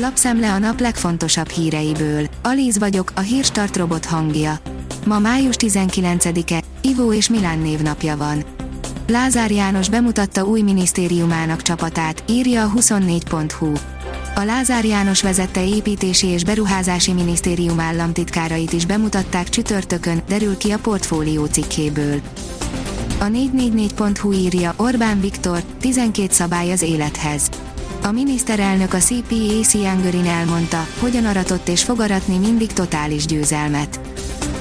Lapszemle a nap legfontosabb híreiből. Alíz vagyok, a hírstart robot hangja. Ma május 19-e, Ivó és Milán névnapja van. Lázár János bemutatta új minisztériumának csapatát, írja a 24.hu. A Lázár János vezette építési és beruházási minisztérium államtitkárait is bemutatták csütörtökön, derül ki a portfólió cikkéből. A 444.hu írja Orbán Viktor, 12 szabály az élethez. A miniszterelnök a CPAC Angerin elmondta, hogyan aratott és fogaratni mindig totális győzelmet.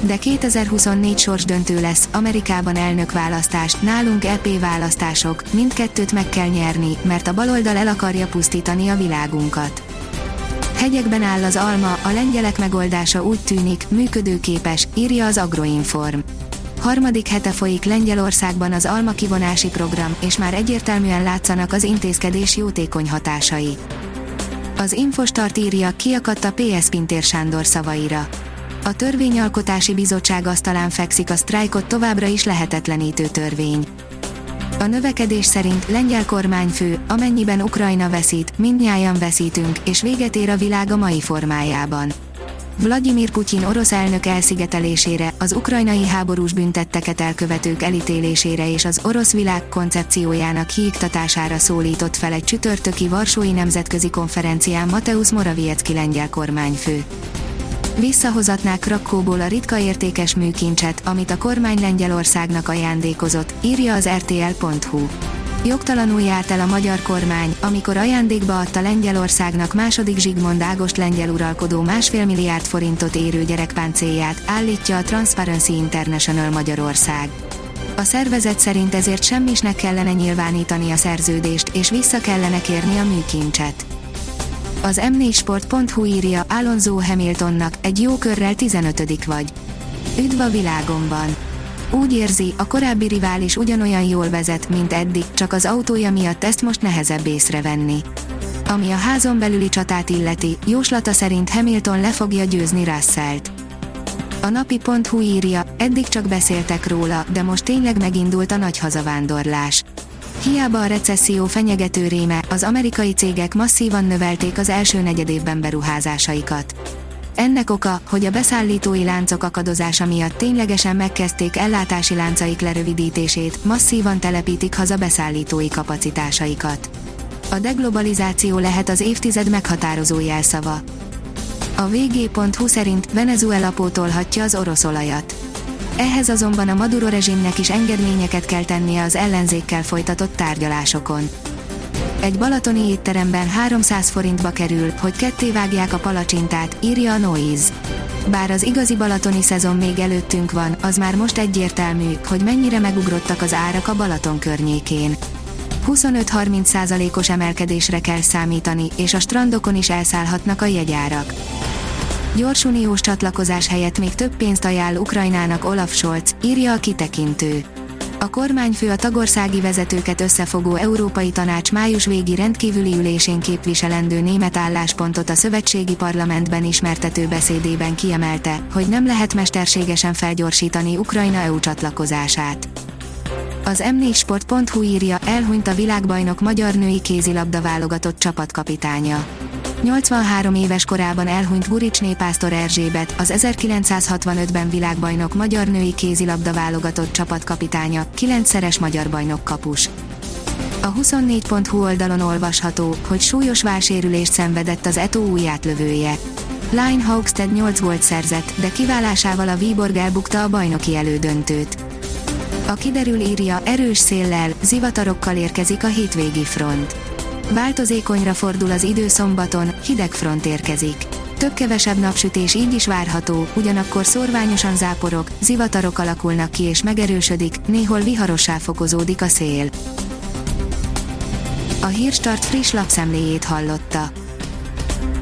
De 2024 sorsdöntő lesz, Amerikában elnökválasztás, nálunk EP választások, mindkettőt meg kell nyerni, mert a baloldal el akarja pusztítani a világunkat. Hegyekben áll az alma, a lengyelek megoldása úgy tűnik, működőképes, írja az Agroinform. Harmadik hete folyik Lengyelországban az alma kivonási program, és már egyértelműen látszanak az intézkedés jótékony hatásai. Az Infostart írja, kiakadt a PS Pintér Sándor szavaira. A törvényalkotási bizottság asztalán fekszik a sztrájkot továbbra is lehetetlenítő törvény. A növekedés szerint lengyel kormányfő, amennyiben Ukrajna veszít, mindnyájan veszítünk, és véget ér a világ a mai formájában. Vladimir Putyin orosz elnök elszigetelésére, az ukrajnai háborús büntetteket elkövetők elítélésére és az orosz világ koncepciójának kiiktatására szólított fel egy csütörtöki Varsói Nemzetközi Konferencián Mateusz Morawiecki lengyel kormányfő. Visszahozatnák Krakóból a ritka értékes műkincset, amit a kormány Lengyelországnak ajándékozott, írja az rtl.hu. Jogtalanul járt el a magyar kormány, amikor ajándékba adta Lengyelországnak második Zsigmond Ágost lengyel uralkodó másfél milliárd forintot érő gyerekpáncélját, állítja a Transparency International Magyarország. A szervezet szerint ezért semmisnek kellene nyilvánítani a szerződést, és vissza kellene kérni a műkincset. Az m4sport.hu írja Alonso Hamiltonnak, egy jó körrel 15 vagy. Üdv a világomban! Úgy érzi, a korábbi rivális ugyanolyan jól vezet, mint eddig, csak az autója miatt ezt most nehezebb észrevenni. Ami a házon belüli csatát illeti, jóslata szerint Hamilton le fogja győzni Russellt. A napi.hu írja, eddig csak beszéltek róla, de most tényleg megindult a nagy hazavándorlás. Hiába a recesszió fenyegető réme, az amerikai cégek masszívan növelték az első negyedévben beruházásaikat. Ennek oka, hogy a beszállítói láncok akadozása miatt ténylegesen megkezdték ellátási láncaik lerövidítését, masszívan telepítik haza beszállítói kapacitásaikat. A deglobalizáció lehet az évtized meghatározó jelszava. A vg.hu szerint Venezuela pótolhatja az orosz olajat. Ehhez azonban a Maduro rezsimnek is engedményeket kell tennie az ellenzékkel folytatott tárgyalásokon. Egy balatoni étteremben 300 forintba kerül, hogy ketté vágják a palacsintát, írja a Noise. Bár az igazi balatoni szezon még előttünk van, az már most egyértelmű, hogy mennyire megugrottak az árak a Balaton környékén. 25-30%-os emelkedésre kell számítani, és a strandokon is elszállhatnak a jegyárak. Gyors uniós csatlakozás helyett még több pénzt ajánl Ukrajnának Olaf Scholz, írja a kitekintő. A kormányfő a tagországi vezetőket összefogó Európai Tanács május végi rendkívüli ülésén képviselendő német álláspontot a szövetségi parlamentben ismertető beszédében kiemelte, hogy nem lehet mesterségesen felgyorsítani Ukrajna EU csatlakozását. Az m4sport.hu írja, elhunyt a világbajnok magyar női kézilabda válogatott csapatkapitánya. 83 éves korában elhunyt Guricsné Pásztor Erzsébet, az 1965-ben világbajnok magyar női kézilabda válogatott csapatkapitánya, 9-szeres magyar bajnok kapus. A 24.hu oldalon olvasható, hogy súlyos válsérülést szenvedett az Eto új. Line Hawkstead 8 volt szerzett, de kiválásával a Viborg elbukta a bajnoki elődöntőt. A kiderül írja, erős széllel, zivatarokkal érkezik a hétvégi front Változékonyra fordul az idő szombaton, hideg front érkezik. Több-kevesebb napsütés így is várható, ugyanakkor szorványosan záporok, zivatarok alakulnak ki és megerősödik, néhol viharossá fokozódik a szél. A Hírstart friss lapszemléjét hallotta.